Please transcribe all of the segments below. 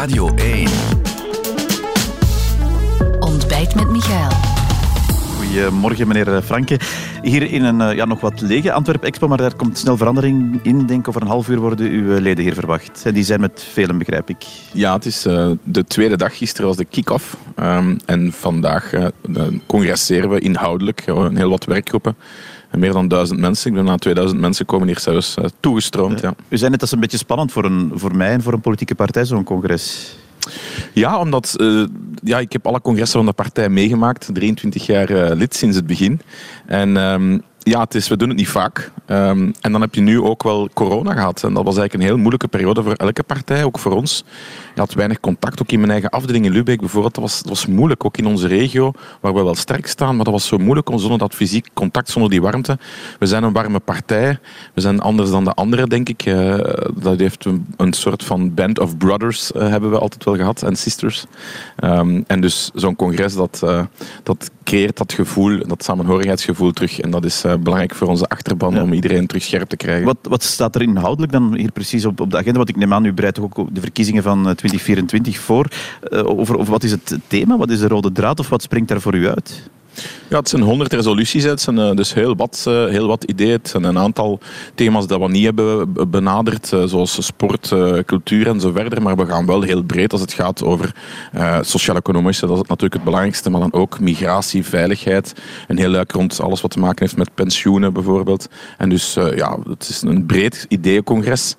Radio 1. Ontbijt met Michael. Goedemorgen, meneer Franke. Hier in een eh, ja, nog wat lege Antwerp Expo, maar daar komt snel verandering in. Denk over een half uur worden uw eh, leden hier verwacht. En die zijn met velen, begrijp ik. Ja, het is uh, de tweede dag. Gisteren was de kick-off. Um, en vandaag uh, congresseren we inhoudelijk. een heel wat werkgroepen. Meer dan duizend mensen. Ik ben na 2000 mensen komen hier zelfs uh, toegestroomd. Ja. Ja. U zei net, dat is een beetje spannend voor, een, voor mij en voor een politieke partij, zo'n congres. Ja, omdat uh, ja, ik heb alle congressen van de partij meegemaakt. 23 jaar uh, lid sinds het begin. En um, ja, het is, we doen het niet vaak. Um, en dan heb je nu ook wel corona gehad. En dat was eigenlijk een heel moeilijke periode voor elke partij, ook voor ons. Je had weinig contact, ook in mijn eigen afdeling in Lubeck bijvoorbeeld. Dat was, was moeilijk, ook in onze regio, waar we wel sterk staan. Maar dat was zo moeilijk zonder dat fysiek contact, zonder die warmte. We zijn een warme partij. We zijn anders dan de anderen, denk ik. Uh, dat heeft een, soort van band of brothers uh, hebben we altijd wel gehad. En sisters. Um, en dus zo'n congres, dat, uh, dat creëert dat gevoel, dat samenhorigheidsgevoel terug. En dat is uh, belangrijk voor onze achterban ja. om iedereen terug scherp te krijgen. Wat, wat staat er inhoudelijk dan hier precies op, op de agenda? Want ik neem aan, u bereidt ook de verkiezingen van 2024 voor. Uh, over, over wat is het thema? Wat is de rode draad of wat springt daar voor u uit? Ja, het zijn honderd resoluties. Het zijn uh, dus heel wat, uh, heel wat ideeën. Het zijn een aantal thema's dat we niet hebben benaderd, uh, zoals sport, cultuur en zo verder. Maar we gaan wel heel breed als het gaat over sociaal-economische. Dat is natuurlijk het belangrijkste. Maar dan ook migratie, veiligheid. Een heel luik rond alles wat te maken heeft met pensioenen bijvoorbeeld. En dus ja, het is een breed ideeëncongres.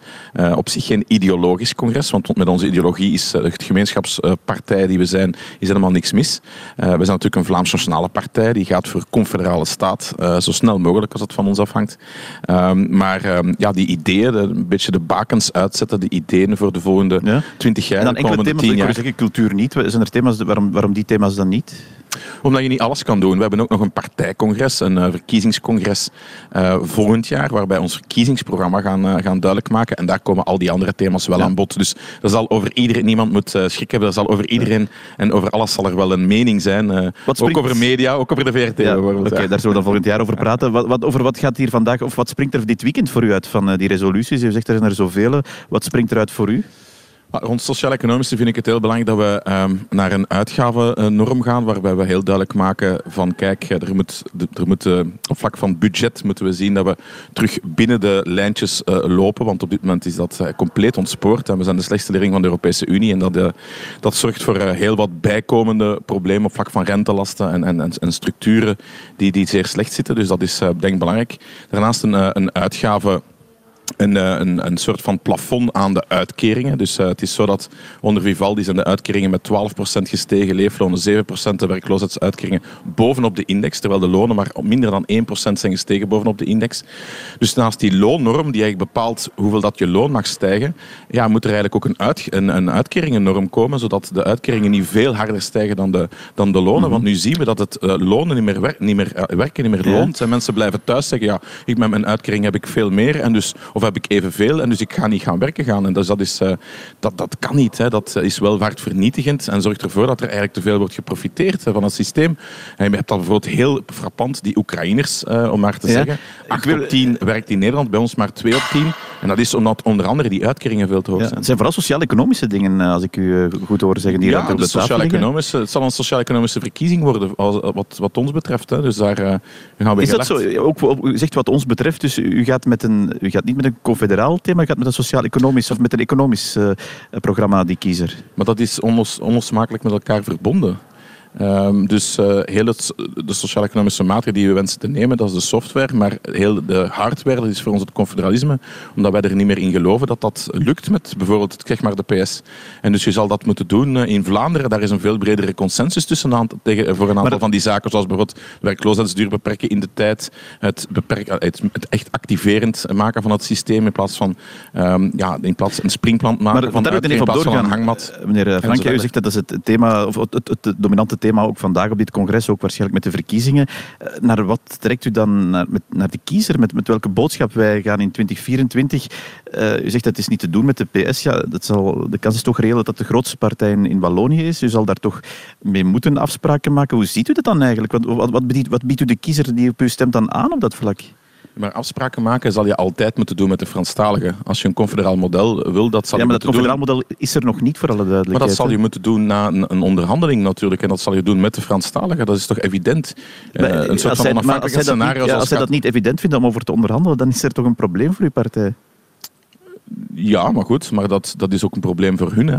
op zich geen ideologisch congres, want met onze ideologie is de gemeenschapspartij die we zijn, is helemaal niks mis. we zijn natuurlijk een Vlaams nationale partij die gaat voor confederale staat, uh, zo snel mogelijk als het van ons afhangt. Um, maar um, ja, die ideeën, de, een beetje de bakens uitzetten, de ideeën voor de volgende twintig ja. jaar, en dan enkele thema's, tien jaar. Zeggen, cultuur niet. Zijn er thema's, waarom, waarom die thema's dan niet? Omdat je niet alles kan doen. We hebben ook nog een partijcongres, een uh, verkiezingscongres uh, volgend jaar, waarbij ons verkiezingsprogramma gaan, uh, gaan duidelijk maken. En daar komen al die andere thema's wel ja. aan bod. Dus er zal over iedereen, niemand moet schrik hebben, er zal over iedereen en over alles zal er wel een mening zijn. ook over media, ook over de VRT ja, bijvoorbeeld. Oké, okay, daar zullen we dan volgend jaar over praten. Wat, wat, over wat gaat hier vandaag, of wat springt er dit weekend voor u uit van die resoluties? U zegt er zijn er zoveel. Wat springt eruit voor u? Rond sociaal-economische vind ik het heel belangrijk dat we um, naar een uitgavennorm gaan, waarbij we heel duidelijk maken van kijk, er moet, er moet uh, op vlak van budget moeten we zien dat we terug binnen de lijntjes uh, lopen, want op dit moment is dat uh, compleet ontspoord en we zijn de slechtste leerling van de Europese Unie en dat, dat zorgt voor heel wat bijkomende problemen op vlak van rentelasten en, en, en structuren die, die zeer slecht zitten. Dus dat is denk ik belangrijk. Daarnaast een, een uitgave een, een, een soort van plafond aan de uitkeringen. Dus uh, het is zo dat onder Vivaldi zijn de uitkeringen met 12% gestegen, leeflonen 7%, de werkloosheidsuitkeringen bovenop de index, terwijl de lonen maar minder dan 1% zijn gestegen bovenop de index. Dus naast die loonnorm, die eigenlijk bepaalt hoeveel dat je loon mag stijgen, ja, moet er eigenlijk ook een, uit, een, een uitkeringennorm komen, zodat de uitkeringen niet veel harder stijgen dan de, dan de lonen. Mm -hmm. Want nu zien we dat het uh, lonen niet meer, wer niet meer uh, werken niet meer loont. Ja. En mensen blijven thuis zeggen, ja, ik, met mijn uitkering heb ik veel meer. En dus, of heb ik evenveel en dus ik ga niet gaan werken gaan. En dus dat, is, uh, dat, dat kan niet. Hè. Dat is wel waardevernietigend en zorgt ervoor dat er eigenlijk te veel wordt geprofiteerd van het systeem. En je hebt dan bijvoorbeeld heel frappant die Oekraïners, uh, om maar te ja. zeggen. 8 wil... op 10 werkt in Nederland, bij ons maar 2 op 10. En dat is omdat onder andere die uitkeringen veel te hoog zijn. Het zijn vooral sociaal-economische dingen, als ik u goed hoor zeggen. Die ja, de sociaal-economische, het zal een sociaal-economische verkiezing worden, als, wat, wat ons betreft. Hè. Dus daar uh, gaan we Is dat zo? Ook, u zegt wat ons betreft, dus u gaat, met een, u gaat niet met een confederaal thema, u gaat met een sociaal-economisch of met een economisch uh, programma, die kiezer. Maar dat is onlos, onlosmakelijk met elkaar verbonden. Um, dus uh, heel het, de sociaal-economische maatregelen die we wensen te nemen, dat is de software. Maar heel de hardware, dat is voor ons het confederalisme. Omdat wij er niet meer in geloven dat dat lukt met bijvoorbeeld zeg maar de PS. En dus je zal dat moeten doen uh, in Vlaanderen. Daar is een veel bredere consensus tussen aan, tegen, voor een aantal van die zaken. Zoals bijvoorbeeld werkloosheidsduur beperken in de tijd. Het, beperken, het, het, echt activerend maken van het systeem in plaats van um, ja, in plaats een springplant maken maar, van, daar even in plaats doorgaan, van een hangmat. Meneer Frank, u zegt dat dat is het thema, of het, het, het dominante thema ook vandaag op dit congres, ook waarschijnlijk met de verkiezingen. Naar wat trekt u dan naar, met, naar de kiezer? Met, met welke boodschap wij gaan in 2024? Uh, u zegt dat is niet te doen met de PS. Ja, dat zal, de kans is toch reëel dat dat de grootste partij in, in Wallonië is. U zal daar toch mee moeten afspraken maken. Hoe ziet u dat dan eigenlijk? Wat, wat, biedt, wat biedt u de kiezer die op u stemt dan aan op dat vlak? Maar afspraken maken zal je altijd moeten doen met de Franstaligen. Als je een confederaal model wil, dat zal ja, je maar dat moeten doen. confederaal model is er nog niet, voor alle Maar duidelijkheid. dat zal je moeten doen na een, een onderhandeling natuurlijk. En dat zal je doen met de Franstaligen. Dat is toch evident? Eh, Maar, een soort van maar onafhankelijk als zij dat niet- scenario. ja, als zij dat niet evident vinden om over te onderhandelen, dan is er toch een probleem voor uw partij? Ja, maar goed, maar dat, dat is ook een probleem voor hun. Hè.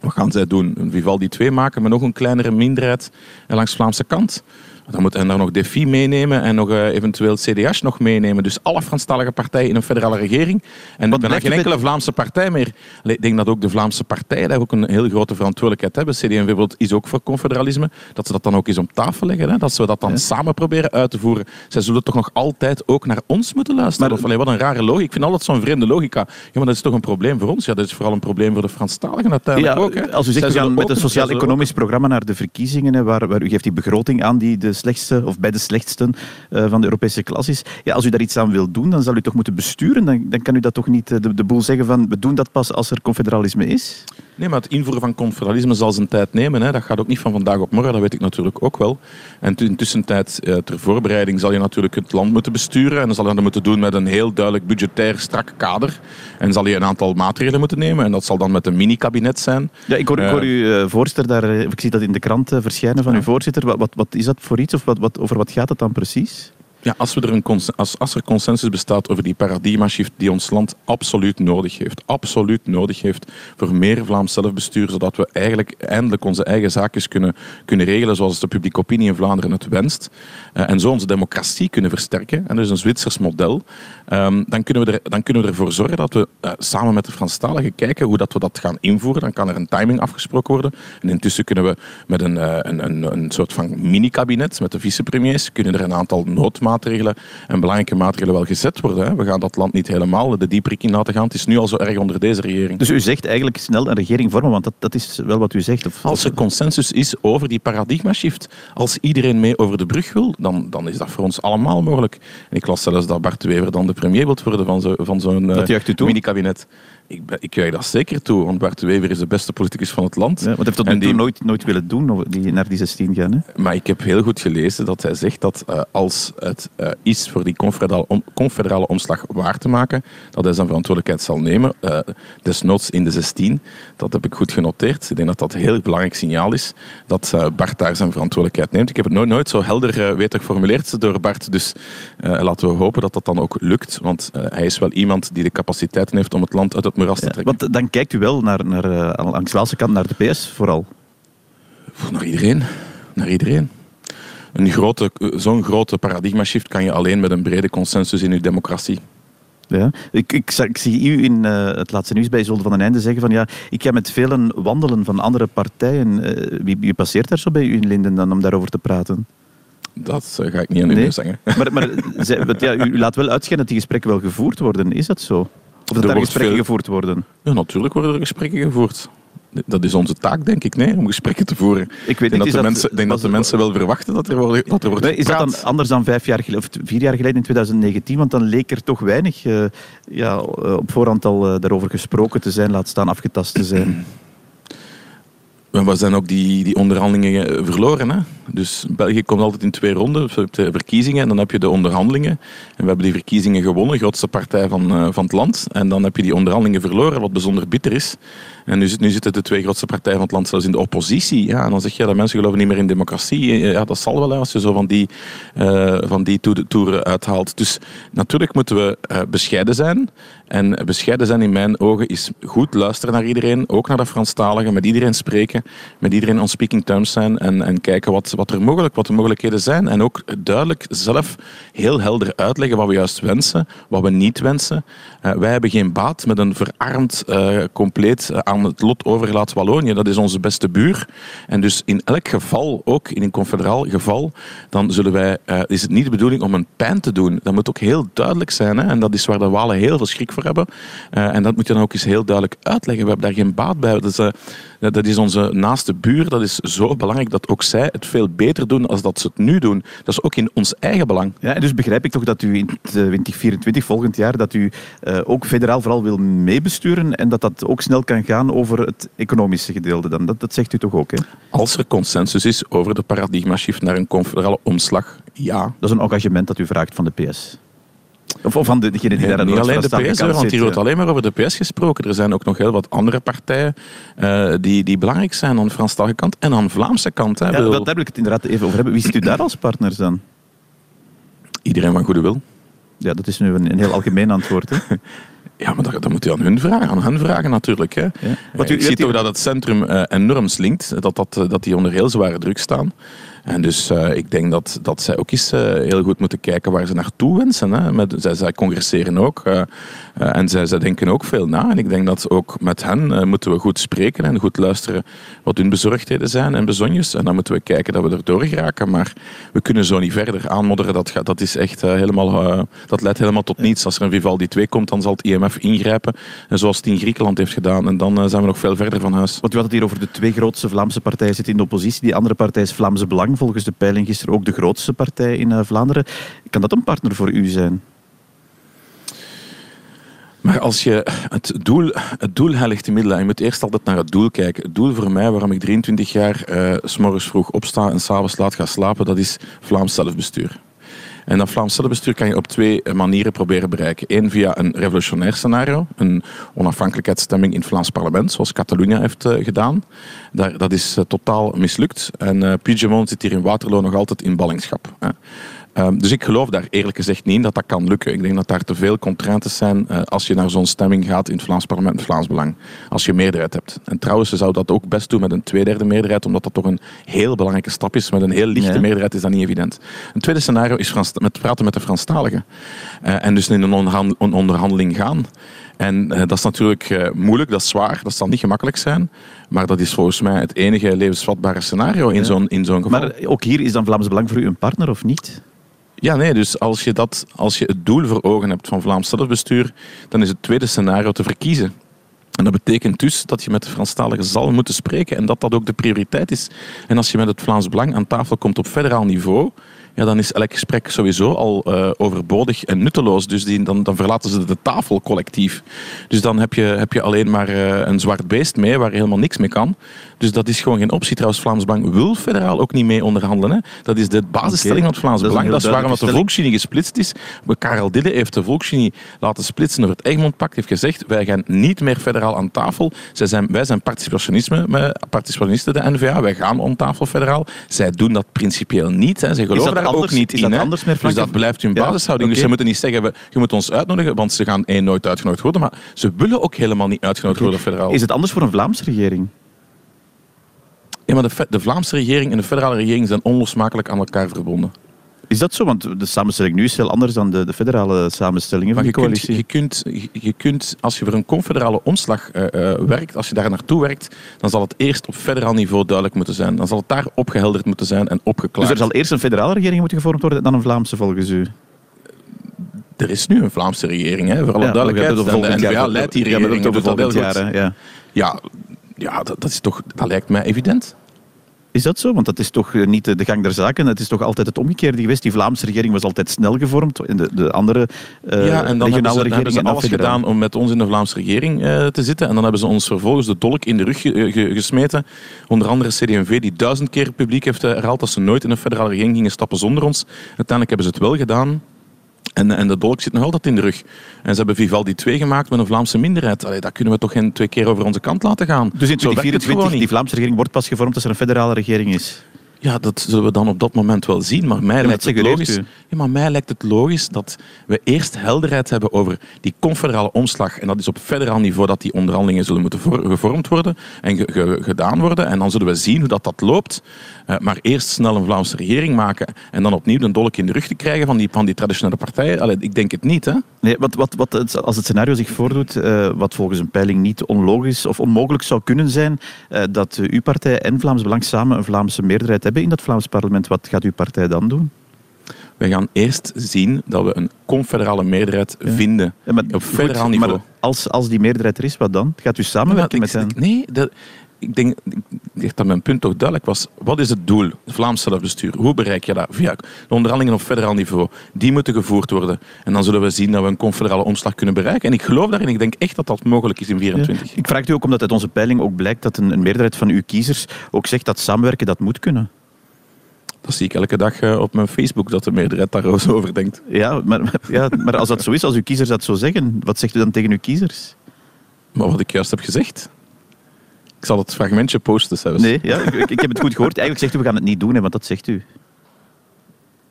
Wat gaan zij doen? Een Vivaldi 2 maken met nog een kleinere minderheid langs de Vlaamse kant? Dan moet en daar nog DEFI meenemen en nog eh, eventueel CDH nog meenemen. Dus alle Franstalige partijen in een federale regering. En bijna blijft geen enkele Vlaamse partij meer. Allee, Ik denk dat ook de Vlaamse partijen daar ook een heel grote verantwoordelijkheid hebben. CD&V bijvoorbeeld is ook voor confederalisme. Dat ze dat dan ook eens op tafel leggen. Hè? Dat ze dat dan Ja. samen proberen uit te voeren. Zij zullen toch nog altijd ook naar ons moeten luisteren. Maar- of, allee, wat een rare logica. Ik vind altijd zo'n vreemde logica. Ja, maar dat is toch een probleem voor ons? Ja, dat is vooral een probleem voor de Franstaligen uiteindelijk Ja, ook. Hè? als u zegt, we gaan met een sociaal-economisch programma naar de verkiezingen, hè, waar, waar u geeft die begroting aan die de slechtste, of bij de slechtsten eh, van de Europese klas is. Ja, als u daar iets aan wil doen, dan zal u toch moeten besturen. Dan, dan kan u dat toch niet eh, de, de boel zeggen van we doen dat pas als er confederalisme is? Nee, maar het invoeren van confederalisme zal zijn tijd nemen. Hè. Dat gaat ook niet van vandaag op morgen, dat weet ik natuurlijk ook wel. En in tussentijd, eh, ter voorbereiding, zal je natuurlijk het land moeten besturen. En dan zal je dat moeten doen met een heel duidelijk budgetair strak kader. En zal je een aantal maatregelen moeten nemen. En dat zal dan met een mini-kabinet zijn. Ja, ik hoor, ik hoor uw voorzitter daar, ik zie dat in de krant verschijnen van uw voorzitter. Wat, wat, wat is dat voor iets of wat, wat, over wat gaat het dan precies? Ja, als, we er een als, als er consensus bestaat over die paradigma-shift die ons land absoluut nodig heeft, absoluut nodig heeft voor meer Vlaams zelfbestuur, zodat we eigenlijk eindelijk onze eigen zaakjes kunnen, kunnen regelen zoals de publieke opinie in Vlaanderen het wenst, eh, en zo onze democratie kunnen versterken, en dus een Zwitsers model, ehm, dan, kunnen we dan kunnen we ervoor zorgen dat we eh, samen met de Franstaligen kijken hoe dat we dat gaan invoeren. Dan kan er een timing afgesproken worden. En intussen kunnen we met een, eh, een, een, een soort van mini-kabinet met de vicepremiers, kunnen er een aantal noodmaatregelen en belangrijke maatregelen wel gezet worden. Hè. We gaan dat land niet helemaal de dieprik in laten gaan. Het is nu al zo erg onder deze regering. Dus u zegt eigenlijk snel een regering vormen, want dat, dat is wel wat u zegt. Of, Als er consensus is over die paradigma-shift, als iedereen mee over de brug wil, dan, dan is dat voor ons allemaal mogelijk. En ik las zelfs dat Bart Wever dan de premier wilt worden van zo- van zo'n Dat eh, mini-kabinet. Ik, ik juich dat zeker toe, want Bart de Wever is de beste politicus van het land. Ja, hij heeft En nu die- nooit, nooit willen doen, of die, naar die 16 gaan. Hè? Maar ik heb heel goed gelezen dat hij zegt dat eh, als het eh, is voor die confederale, om- confederale omslag waar te maken, dat hij zijn verantwoordelijkheid zal nemen. eh, desnoods in de 16. Dat heb ik goed genoteerd. Ik denk dat dat een heel belangrijk signaal is dat Bart daar zijn verantwoordelijkheid neemt. Ik heb het nooit, nooit zo helder weten geformuleerd door Bart. Dus laten we hopen dat dat dan ook lukt. Want hij is wel iemand die de capaciteiten heeft om het land uit het te trekken. want dan kijkt u wel naar, naar, eh, langs de Waalse kant naar de PS vooral. Naar iedereen. Naar iedereen. Een grote, zo'n grote paradigma-shift kan je alleen met een brede consensus in je democratie. Ja. Ik, ik, zag- ik zie u in eh, het laatste nieuws bij Isolde van den Einde zeggen van ja, ik ga met velen wandelen van andere partijen. Eh, wie, wie passeert daar zo bij u in Linden dan om daarover te praten? Dat eh, ga ik niet aan u Nee. zeggen. Maar, maar ja, u, u laat wel uitschijnen dat die gesprekken wel gevoerd worden. Is dat zo? Of dat Er gesprekken veel- gevoerd worden? Ja, natuurlijk worden er gesprekken gevoerd. Dat is onze taak, denk ik, nee, om gesprekken te voeren. Ik weet denk, niet, dat de, mensen, denk dat de mensen wel verwachten dat er, wordt- dat er wordt is dat dan anders dan vijf jaar geleden, of vier jaar geleden in 2019? Want dan leek er toch weinig eh, ja, eh, op voorhand al eh, daarover gesproken te zijn, laat staan afgetast te zijn. We zijn ook die, die onderhandelingen eh, verloren. Hè? Dus België komt altijd in twee ronden. Je hebt de verkiezingen en dan heb je de onderhandelingen. En we hebben die verkiezingen gewonnen, grootste partij van, eh, van het land. En dan heb je die onderhandelingen verloren, wat bijzonder bitter is. En nu, nu zitten de twee grootste partijen van het land zelfs in de oppositie. Ja, en dan zeg je dat mensen geloven niet meer in democratie. Ja, dat zal wel als je zo van die, eh, van die toer- toeren uithaalt. Dus natuurlijk moeten we eh, bescheiden zijn. En bescheiden zijn in mijn ogen is goed luisteren naar iedereen, ook naar de Franstaligen, met iedereen spreken, met iedereen on speaking terms zijn en, en kijken wat, wat er mogelijk, wat de mogelijkheden zijn. En ook duidelijk zelf heel helder uitleggen wat we juist wensen, wat we niet wensen. Eh, wij hebben geen baat met een verarmd, eh, compleet eh, aan het lot overgelaten Wallonië. Dat is onze beste buur. En dus in elk geval, ook in een confederaal geval, dan zullen wij, is het niet de bedoeling om een pijn te doen. Dat moet ook heel duidelijk zijn. Hè? En dat is waar de Walen heel veel schrik voor hebben. En dat moet je dan ook eens heel duidelijk uitleggen. We hebben daar geen baat bij. Dat is onze naaste buur. Dat is zo belangrijk dat ook zij het veel beter doen als dat ze het nu doen. Dat is ook in ons eigen belang. Ja, dus begrijp ik toch dat u in 2024, volgend jaar, dat u eh, ook federaal vooral wil meebesturen en dat dat ook snel kan gaan over het economische gedeelte dan. Dat, dat zegt u toch ook, hè? Als er consensus is over de paradigma shift naar een confederale omslag, ja. Dat is een engagement dat u vraagt van de PS. Of, of van de, degene die daar aan niet alleen de PS, want hier wordt alleen maar over de PS gesproken. Er zijn ook nog heel wat andere partijen eh, die, die belangrijk zijn aan de Franstalige kant en aan de Vlaamse kant. Hè. Ja, wel, daar wil ik het inderdaad even over hebben. Wie zit u daar als partners dan? Iedereen van goede wil. Ja, dat is nu een, een heel algemeen antwoord. Hè? Ja, maar dat, dat moet u aan hun vragen, aan hen vragen natuurlijk. Hè. Ja. Eh, Wat u- ik u zie hebt toch dat het centrum eh, enorm slinkt, dat, dat, eh, dat die onder heel zware druk staan. En dus eh, ik denk dat, dat zij ook eens eh, heel goed moeten kijken waar ze naartoe wensen. Hè. Met, zij, zij congresseren ook eh, en zij, zij denken ook veel na. En ik denk dat ook met hen moeten we goed spreken en goed luisteren wat hun bezorgdheden zijn en bezonjes. En dan moeten we kijken dat we erdoor geraken. Maar we kunnen zo niet verder aanmodderen. Dat, dat, is echt, helemaal, dat leidt helemaal tot niets. Als er een Vivaldi 2 komt, dan zal het IMF ingrijpen. En zoals het in Griekenland heeft gedaan. En dan zijn we nog veel verder van huis. Want u had het hier over de twee grootste Vlaamse partijen zitten in de oppositie. Die andere partij is Vlaamse Belang, volgens de peiling gisteren ook de grootste partij in eh, Vlaanderen. Kan dat een partner voor u zijn? Maar als je het doel, het doel middelen, en je moet eerst altijd naar het doel kijken. Het doel voor mij, waarom ik 23 jaar eh, s'morgens vroeg opsta en s'avonds laat ga slapen, dat is Vlaams zelfbestuur. En dat Vlaams zelfbestuur kan je op twee manieren proberen bereiken. Eén via een revolutionair scenario, een onafhankelijkheidsstemming in het Vlaams parlement, zoals Catalunya heeft eh, gedaan. Dat is eh, totaal mislukt. En eh Puigdemont zit hier in Waterloo nog altijd in ballingschap. Ehm, dus ik geloof daar eerlijk gezegd niet in dat dat kan lukken. Ik denk dat daar te veel contraintes zijn eh, als je naar zo'n stemming gaat in het Vlaams parlement, het Vlaams Belang. Als je meerderheid hebt. En trouwens, ze zou dat ook best doen met een tweederde meerderheid, omdat dat toch een heel belangrijke stap is. Met een heel lichte Ja. meerderheid is dat niet evident. Een tweede scenario is Frans, met praten met de Franstaligen. Eh, en dus in een, onderhandel- een onderhandeling gaan. En eh, dat is natuurlijk moeilijk, dat is zwaar, dat zal niet gemakkelijk zijn. Maar dat is volgens mij het enige levensvatbare scenario in Ja. zo'n in zo'n geval. Maar ook hier is dan Vlaams Belang voor u een partner of niet? Ja, nee, dus als je, dat, als je het doel voor ogen hebt van Vlaams zelfbestuur, dan is het tweede scenario te verkiezen. En dat betekent dus dat je met de Franstaligen zal moeten spreken en dat dat ook de prioriteit is. En als je met het Vlaams Belang aan tafel komt op federaal niveau, ja, dan is elk gesprek sowieso al eh, overbodig en nutteloos. Dus die, dan, dan verlaten ze de tafel collectief. Dus dan heb je, heb je alleen maar eh, een zwart beest mee waar je helemaal niks mee kan. Dus dat is gewoon geen optie. Trouwens, Vlaams Belang wil federaal ook niet mee onderhandelen. Hè. Dat is de basisstelling van het Vlaams Dat Belang. Dat is waarom dat de Volksunie gesplitst is. Karel Dille heeft de Volksunie laten splitsen door het Egmondpact. heeft gezegd, wij gaan niet meer federaal aan tafel. Zij zijn, wij zijn participationisten, de NVA. Wij gaan om tafel federaal. Zij doen dat principieel niet. Hè. Zij geloven dat daar anders- ook niet is in. hè. dus dat blijft hun basishouding. Dus oké. ze moeten niet zeggen, we- je moet ons uitnodigen, want ze gaan één nooit uitgenodigd worden. Maar ze willen ook helemaal niet uitgenodigd worden federaal. Is het anders voor een Vlaamse regering? Ja, maar de, de Vlaamse regering en de federale regering zijn onlosmakelijk aan elkaar verbonden. Is dat zo? Want de samenstelling nu is heel anders dan de, de federale samenstellingen van Maar de je kunt, coalitie. je, kunt, je, kunt, als je voor een confederale omslag eh, eh, werkt, als je daar naartoe werkt, dan zal het eerst op federaal niveau duidelijk moeten zijn. Dan zal het daar opgehelderd moeten zijn en opgeklaard. Dus er zal eerst een federale regering moeten gevormd worden en dan een Vlaamse volgens u? Er is nu een Vlaamse regering, hè, voor alle Ja, duidelijkheid. de NVA jaar- leidt die Ja, regering. over dat hè, Ja. Ja, ja dat, dat, is toch, dat lijkt mij evident. Is dat zo? Want dat is toch eh, niet de gang der zaken. Het is toch altijd het omgekeerde geweest. Die Vlaamse regering was altijd snel gevormd. En de, de andere eh ja, en dan hebben regionale ze, hebben ze regeringen alles gedaan om met ons in de Vlaamse regering eh, te zitten. En dan hebben ze ons vervolgens de dolk in de rug ge- ge- gesmeten. Onder andere CD&V, die duizend keer publiek heeft herhaald dat ze nooit in een federale regering gingen stappen zonder ons. Uiteindelijk hebben ze het wel gedaan. En, en de dolk zit nog altijd in de rug. En ze hebben Vivaldi 2 gemaakt met een Vlaamse minderheid. Allee, dat kunnen we toch geen twee keer over onze kant laten gaan. Dus in Zo werkt het 2024, gewoon die. Vlaamse regering wordt pas gevormd als er een federale regering is. Ja, dat zullen we dan op dat moment wel zien. Maar mij, lijkt, het logisch, ja, maar mij lijkt het logisch dat we eerst helderheid hebben over die confederale omslag. En dat is op federaal niveau dat die onderhandelingen zullen moeten gevormd worden en ge- ge- gedaan worden. En dan zullen we zien hoe dat, dat loopt. Eh, maar eerst snel een Vlaamse regering maken en dan opnieuw een dolk in de rug te krijgen van die, van die traditionele partijen. Allee, ik denk het niet, hè. Nee, wat, wat, wat als het scenario zich voordoet, eh, wat volgens een peiling niet onlogisch of onmogelijk zou kunnen zijn, eh, dat uw partij en Vlaams Belang samen een Vlaamse meerderheid hebben in dat Vlaams parlement, wat gaat uw partij dan doen? We gaan eerst zien dat we een confederale meerderheid vinden. Ja, maar, Op goed, federaal niveau. Maar als, als die meerderheid er is, wat dan? Gaat u samenwerken met ik- hen? Nee, dat, ik denk ik denk dat mijn punt toch duidelijk was. Wat is het doel? Vlaams zelfbestuur. Hoe bereik je dat? Via de onderhandelingen op federaal niveau. Die moeten gevoerd worden. En dan zullen we zien dat we een confederale omslag kunnen bereiken. En ik geloof daarin. Ik denk echt dat dat mogelijk is in 24. Ik vraag het u ook omdat uit onze peiling ook blijkt dat een, een meerderheid van uw kiezers ook zegt dat samenwerken dat moet kunnen. Dat zie ik elke dag eh, op mijn Facebook, dat de meerderheid daar zo over denkt. Ja maar, ja, maar als dat zo is, als uw kiezers dat zo zeggen, wat zegt u dan tegen uw kiezers? Maar wat ik juist heb gezegd... Ik zal het fragmentje posten zelfs. Nee, ja, ik, ik heb het goed gehoord. Eigenlijk zegt u, we gaan het niet doen, hè, want dat zegt u.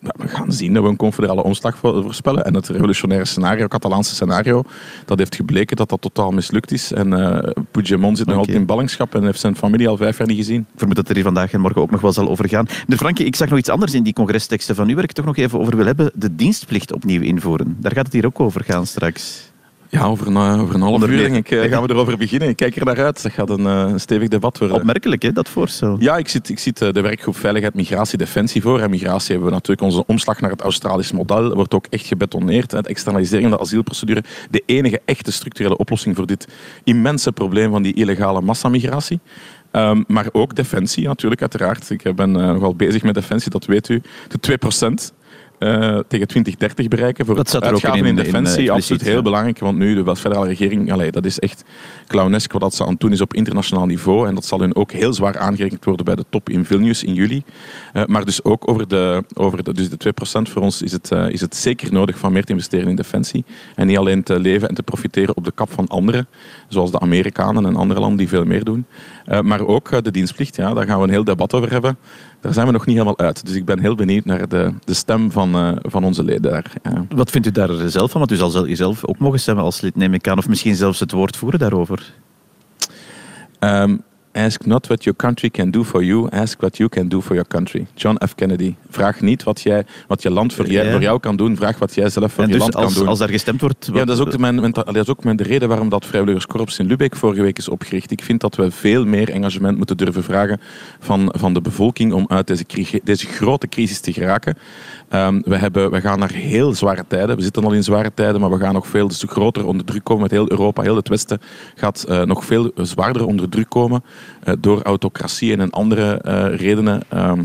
We gaan zien dat we een confederale omslag vo- voorspellen. En het revolutionaire scenario, het Catalaanse scenario, dat heeft gebleken dat dat totaal mislukt is. En eh Puigdemont zit nog altijd in ballingschap en heeft zijn familie al vijf jaar niet gezien. Ik vermoed dat er hier vandaag en morgen ook nog wel zal over gaan. Meneer Franke, ik zag nog iets anders in die congresteksten van u waar ik toch nog even over wil hebben. De dienstplicht opnieuw invoeren. Daar gaat het hier ook over gaan straks. Ja, over een, eh, over een half Onder uur denk ik, eh, gaan we erover beginnen. Ik kijk er naar uit. Dat gaat een, eh, een stevig debat worden. Opmerkelijk, hè, dat voorstel. Ja, ik zit, ik zit de werkgroep Veiligheid, Migratie, Defensie voor. En migratie hebben we natuurlijk onze omslag naar het Australisch model. Dat wordt ook echt gebetoneerd. Het externalisering van de asielprocedure. De enige echte structurele oplossing voor dit immense probleem van die illegale massamigratie. Ehm, maar ook defensie natuurlijk, uiteraard. Ik ben eh, nogal bezig met defensie, dat weet u. De 2% eh, tegen 2030 bereiken voor Dat er uitgaven in- in, in, eh, defensie. absoluut heel ja. belangrijk, want nu de federale regering, allee, dat is echt clownesk wat dat ze aan het doen is op internationaal niveau. En dat zal hun ook heel zwaar aangerekend worden bij de top in Vilnius in juli. Eh, maar dus ook over de, over de, dus de 2% voor ons is het, eh, is het zeker nodig van meer te investeren in defensie. En niet alleen te leven en te profiteren op de kap van anderen, zoals de Amerikanen en andere landen die veel meer doen. Eh, maar ook eh, de dienstplicht, ja, daar gaan we een heel debat over hebben. Daar zijn we nog niet helemaal uit. Dus ik ben heel benieuwd naar de, de stem van, eh, van onze leden daar. Ja. Wat vindt u daar zelf van? Want u zal zel- jezelf ook mogen stemmen als lid, neem ik aan. Of misschien zelfs het woord voeren daarover. Ehm, ask not what your country can do for you, ask what you can do for your country. John F. Kennedy. Vraag niet wat, jij, wat je land voor, jij, Ja. voor jou kan doen, vraag wat jij zelf voor En je dus land kan doen. als daar gestemd wordt... Ja, dat is ook de, mijn, mijn- dat is ook mijn, de reden waarom dat Vrijwilligerskorps in Lubeck vorige week is opgericht. Ik vind dat we veel meer engagement moeten durven vragen van, van de bevolking om uit deze, deze grote crisis te geraken. Ehm, we, hebben, we gaan naar heel zware tijden. We zitten al in zware tijden, maar we gaan nog veel dus groter onder druk komen. Met heel Europa, heel het Westen gaat eh, nog veel zwaarder onder druk komen door autocratie en andere eh, redenen. ehm,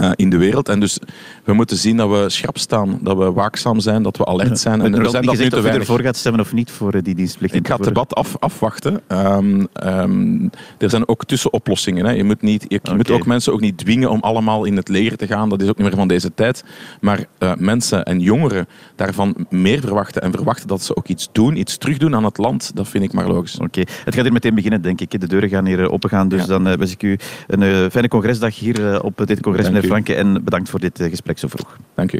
eh, in de wereld. En dus we moeten zien dat we schrap staan, dat we waakzaam zijn, dat we alert zijn. En En er is zijn niet gezegd of weinig. ervoor gaat stemmen of niet voor eh, die dienstplicht. Ik ga het debat af, afwachten. Ehm, ehm, er zijn ook tussenoplossingen. Hè. Je, moet, niet, je, je moet ook mensen ook niet dwingen om allemaal in het leger te gaan. Dat is ook niet meer van deze tijd. Maar eh, mensen en jongeren daarvan meer verwachten en verwachten dat ze ook iets doen, iets terugdoen aan het land, dat vind ik maar logisch. Oké, het gaat hier meteen beginnen, denk ik. De deuren gaan hier opengaan. Dus Ja. dan wens ik u een fijne congresdag hier op dit congres, Dank. Franke. En bedankt voor dit eh, gesprek zo vroeg. Dank u.